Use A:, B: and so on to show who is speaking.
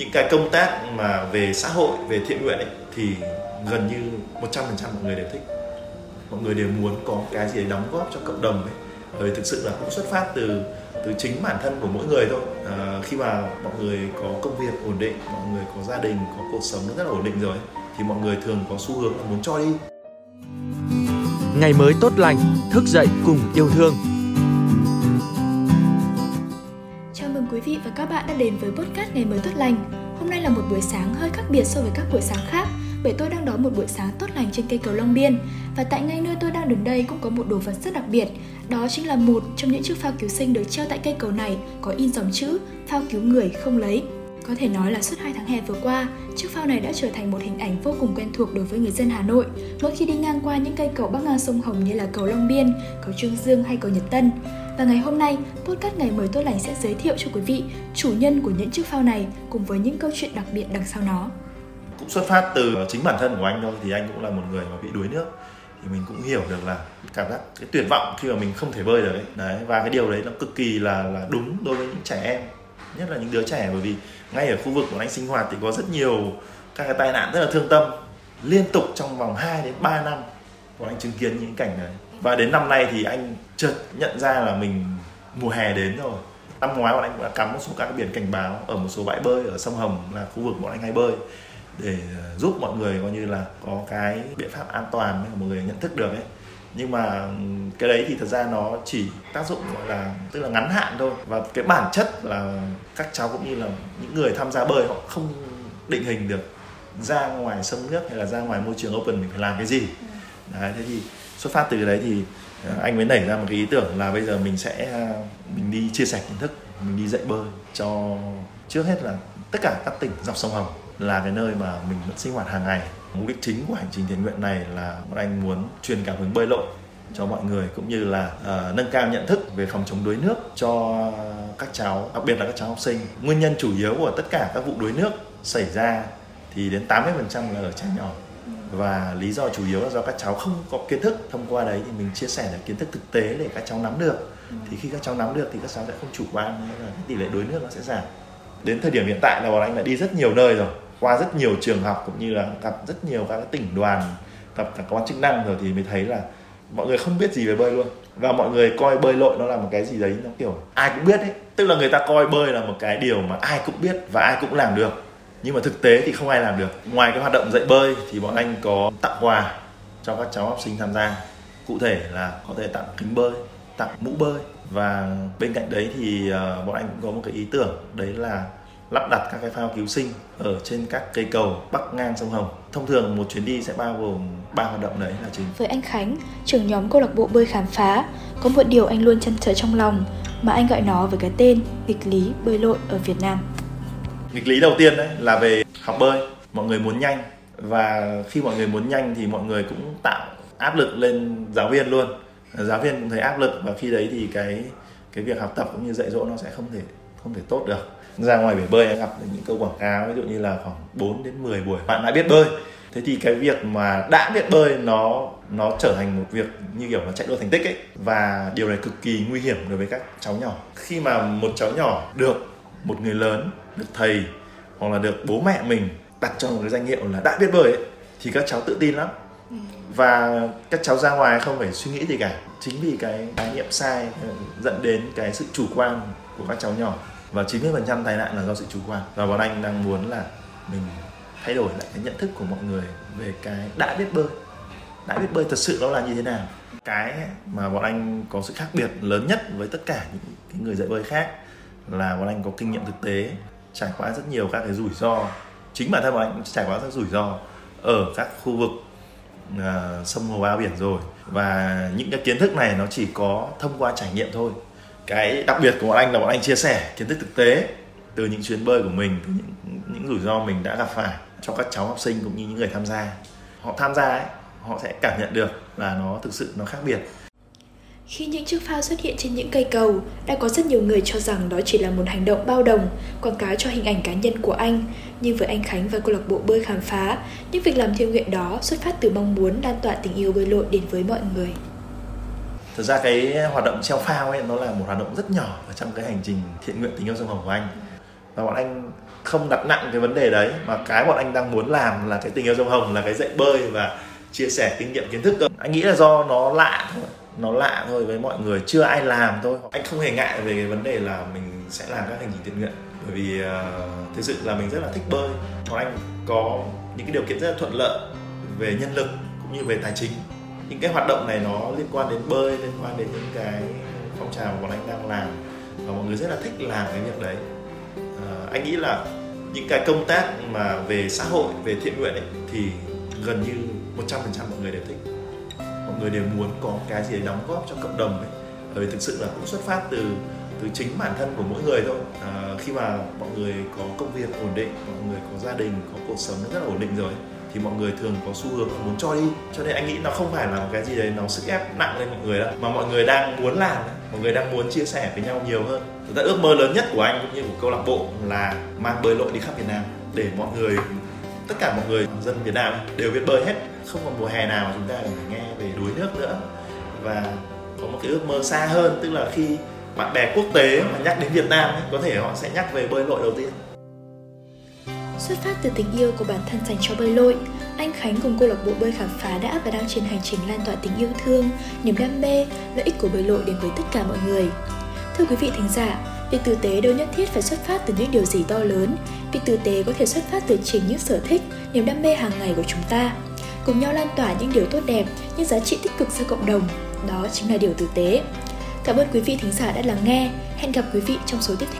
A: những cái công tác mà về xã hội về thiện nguyện ấy, thì gần như 100% mọi người đều thích. Mọi người đều muốn có cái gì để đóng góp cho cộng đồng ấy. Bởi thực sự là cũng xuất phát từ từ chính bản thân của mỗi người thôi. À, khi mà mọi người có công việc ổn định mọi người có gia đình có cuộc sống rất là ổn định rồi thì mọi người thường có xu hướng là muốn cho đi.
B: Ngày mới tốt lành thức dậy cùng yêu thương.
C: Quý vị và các bạn đã đến với podcast ngày mới tốt lành. Hôm nay là một buổi sáng hơi khác biệt so với các buổi sáng khác, bởi tôi đang đón một buổi sáng tốt lành trên cây cầu Long Biên. Và tại ngay nơi tôi đang đứng đây cũng có một đồ vật rất đặc biệt, đó chính là một trong những chiếc phao cứu sinh được treo tại cây cầu này có in dòng chữ phao cứu người không lấy có thể nói là suốt hai tháng hè vừa qua, chiếc phao này đã trở thành một hình ảnh vô cùng quen thuộc đối với người dân Hà Nội. Mỗi khi đi ngang qua những cây cầu bắc ngang sông Hồng như là cầu Long Biên, cầu Trương Dương hay cầu Nhật Tân. Và ngày hôm nay, podcast ngày mới tốt lành sẽ giới thiệu cho quý vị chủ nhân của những chiếc phao này cùng với những câu chuyện đặc biệt đằng sau nó.
A: Cũng xuất phát từ chính bản thân của anh thôi thì anh cũng là một người mà bị đuối nước. Thì mình cũng hiểu được là cảm giác cái tuyệt vọng khi mà mình không thể bơi được ấy. Đấy và cái điều đấy nó cực kỳ là là đúng đối với những trẻ em nhất là những đứa trẻ, bởi vì ngay ở khu vực của anh sinh hoạt thì có rất nhiều các cái tai nạn rất là thương tâm. Liên tục trong vòng 2 đến 3 năm của anh chứng kiến những cảnh đấy. Và đến năm nay thì anh chợt nhận ra là mình mùa hè đến rồi. Năm ngoái bọn anh cũng đã cắm một số các cái biển cảnh báo ở một số bãi bơi ở sông Hồng là khu vực bọn anh hay bơi để ờ, giúp mọi người coi như là có cái biện pháp an toàn để mọi người nhận thức được ấy nhưng mà cái đấy thì thật ra nó chỉ tác dụng gọi là tức là ngắn hạn thôi. Và cái bản chất là các cháu cũng như là những người tham gia bơi họ không định hình được ra ngoài sông nước hay là ra ngoài môi trường open mình phải làm cái gì. Đấy thế thì xuất phát từ cái đấy thì ờ, anh mới nảy ra một cái ý tưởng là bây giờ mình sẽ ờ, mình đi chia sẻ kiến thức mình đi dạy bơi cho trước hết là tất cả các tỉnh dọc sông Hồng là cái nơi mà mình vẫn sinh hoạt hàng ngày mục đích chính của hành trình thiện nguyện này là bọn anh muốn truyền cảm hứng bơi lội cho mọi người cũng như là uh, nâng cao nhận thức về phòng chống đuối nước cho các cháu đặc biệt là các cháu học sinh. Nguyên nhân chủ yếu của tất cả các vụ đuối nước xảy ra thì đến 80% là ở trẻ nhỏ. Và lý do chủ yếu là do các cháu không có kiến thức. Thông qua đấy thì mình chia sẻ được kiến thức thực tế để các cháu nắm được. Thì khi các cháu nắm được thì các cháu sẽ không chủ quan nên là tỷ lệ đuối nước nó sẽ giảm. Đến thời điểm hiện tại là bọn anh đã đi rất nhiều nơi rồi qua rất nhiều trường học cũng như là gặp rất nhiều các tỉnh đoàn, gặp cả quan chức năng rồi thì mới thấy là mọi người không biết gì về bơi luôn. Và mọi người coi bơi lội nó là một cái gì đấy nó kiểu ai cũng biết ấy. Tức là người ta coi bơi là một cái điều mà ai cũng biết và ai cũng làm được. Nhưng mà thực tế thì không ai làm được. Ngoài cái hoạt động dạy bơi thì bọn anh có tặng quà cho các cháu học sinh tham gia. Cụ thể là có thể tặng kính bơi, tặng mũ bơi. Và bên cạnh đấy thì ờ, bọn anh cũng có một cái ý tưởng. Đấy là lắp đặt các cái phao cứu sinh ở trên các cây cầu bắc ngang sông Hồng. Thông thường một chuyến đi sẽ bao gồm ba hoạt động đấy là chính.
C: Với anh Khánh, trưởng nhóm câu lạc bộ bơi khám phá, có một điều anh luôn chăn trở trong lòng mà anh gọi nó với cái tên nghịch lý bơi lội ở Việt Nam.
A: Nghịch lý đầu tiên đấy là về học bơi, mọi người muốn nhanh và khi mọi người muốn nhanh thì mọi người cũng tạo áp lực lên giáo viên luôn. Giáo viên cũng thấy áp lực và khi đấy thì cái cái việc học tập cũng như dạy dỗ nó sẽ không thể không thể tốt được ra ngoài bể bơi em gặp những câu quảng cáo ví dụ như là khoảng 4 đến 10 buổi bạn đã biết bơi. Thế thì cái việc mà đã biết bơi nó nó trở thành một việc như kiểu là chạy đua thành tích ấy. Và điều này cực kỳ nguy hiểm đối với các cháu nhỏ. Khi mà một cháu nhỏ được một người lớn được thầy hoặc là được bố mẹ mình đặt cho một cái danh hiệu là đã biết bơi ấy, thì các cháu tự tin lắm. Và các cháu ra ngoài không phải suy nghĩ gì cả. Chính vì cái khái niệm sai dẫn đến cái sự chủ quan của các cháu nhỏ và 90% tai nạn là do sự chủ quan. Và bọn anh đang muốn là mình thay đổi lại cái nhận thức của mọi người về cái đã biết bơi. Đã biết bơi thật sự nó là như thế nào. Cái mà bọn anh có sự khác biệt lớn nhất với tất cả những cái người dạy bơi khác là bọn anh có kinh nghiệm thực tế trải qua rất nhiều các cái rủi ro. Chính bản thân bọn anh cũng trải qua các rủi ro ở các khu vực uh, sông hồ ao biển rồi. Và những cái kiến thức này nó chỉ có thông qua trải nghiệm thôi cái đặc biệt của bọn anh là bọn anh chia sẻ kiến thức thực tế từ những chuyến bơi của mình từ những, những rủi ro mình đã gặp phải cho các cháu học sinh cũng như những người tham gia. Họ tham gia ấy họ sẽ cảm nhận được là nó thực sự nó khác biệt.
C: Khi những chiếc phao xuất hiện trên những cây cầu, đã có rất nhiều người cho rằng đó chỉ là một hành động bao đồng, quảng cáo cho hình ảnh cá nhân của anh. Nhưng với anh Khánh và câu lạc bộ bơi khám phá, những việc làm thiện nguyện đó xuất phát từ mong muốn lan tỏa tình yêu bơi lội đến với mọi người
A: thực ra cái hoạt động treo phao ấy nó là một hoạt động rất nhỏ ở trong cái hành trình thiện nguyện tình yêu sông hồng của anh. Và bọn anh không đặt nặng cái vấn đề đấy mà cái bọn anh đang muốn làm là cái tình yêu sông hồng là cái dạy bơi và chia sẻ kinh nghiệm kiến thức cơ. Anh nghĩ là do nó lạ thôi nó lạ thôi với mọi người chưa ai làm thôi. Anh không hề ngại về cái vấn đề là mình sẽ làm các hành trình thiện nguyện bởi vì uh, thực sự là mình rất là thích bơi. Bọn anh có những cái điều kiện rất là thuận lợi về nhân lực cũng như về tài chính những cái hoạt động này nó liên quan đến bơi liên quan đến những cái phong trào mà bọn anh đang làm và mọi người rất là thích làm cái việc đấy. À, anh nghĩ là những cái công tác mà về xã hội về thiện nguyện ấy, thì gần như 100% mọi người đều thích. Mọi người đều muốn có cái gì để đóng góp cho cộng đồng ấy. Bởi vì thực sự là cũng xuất phát từ từ chính bản thân của mỗi người thôi. À, khi mà mọi người có công việc ổn định mọi người có gia đình có cuộc sống rất là ổn định rồi thì mọi người thường có xu hướng muốn cho đi. Cho nên anh nghĩ nó không phải là một cái gì đấy nó sức ép nặng lên mọi người đâu. Mà mọi người đang muốn làm mọi người đang muốn chia sẻ với nhau nhiều hơn. Thực ra ước mơ lớn nhất của anh cũng như của câu lạc bộ là mang bơi lội đi khắp Việt Nam để mọi người tất cả mọi người dân Việt Nam đều biết bơi hết. Không còn mùa hè nào mà chúng ta phải nghe về đuối nước nữa. Và có một cái ước mơ xa hơn tức là khi bạn bè quốc tế mà nhắc đến Việt Nam ấy, có thể họ sẽ nhắc về bơi lội đầu tiên.
C: Xuất phát từ tình yêu của bản thân dành cho bơi lội, anh Khánh cùng câu lạc bộ bơi khám phá đã và đang trên hành trình lan tỏa tình yêu thương, niềm đam mê, lợi ích của bơi lội đến với tất cả mọi người. Thưa quý vị thính giả, việc tử tế đâu nhất thiết phải xuất phát từ những điều gì to lớn. Việc tử tế có thể xuất phát từ chính những sở thích, niềm đam mê hàng ngày của chúng ta. Cùng nhau lan tỏa những điều tốt đẹp, những giá trị tích cực ra cộng đồng. Đó chính là điều tử tế. Cảm ơn quý vị thính giả đã lắng nghe. Hẹn gặp quý vị trong số tiếp theo.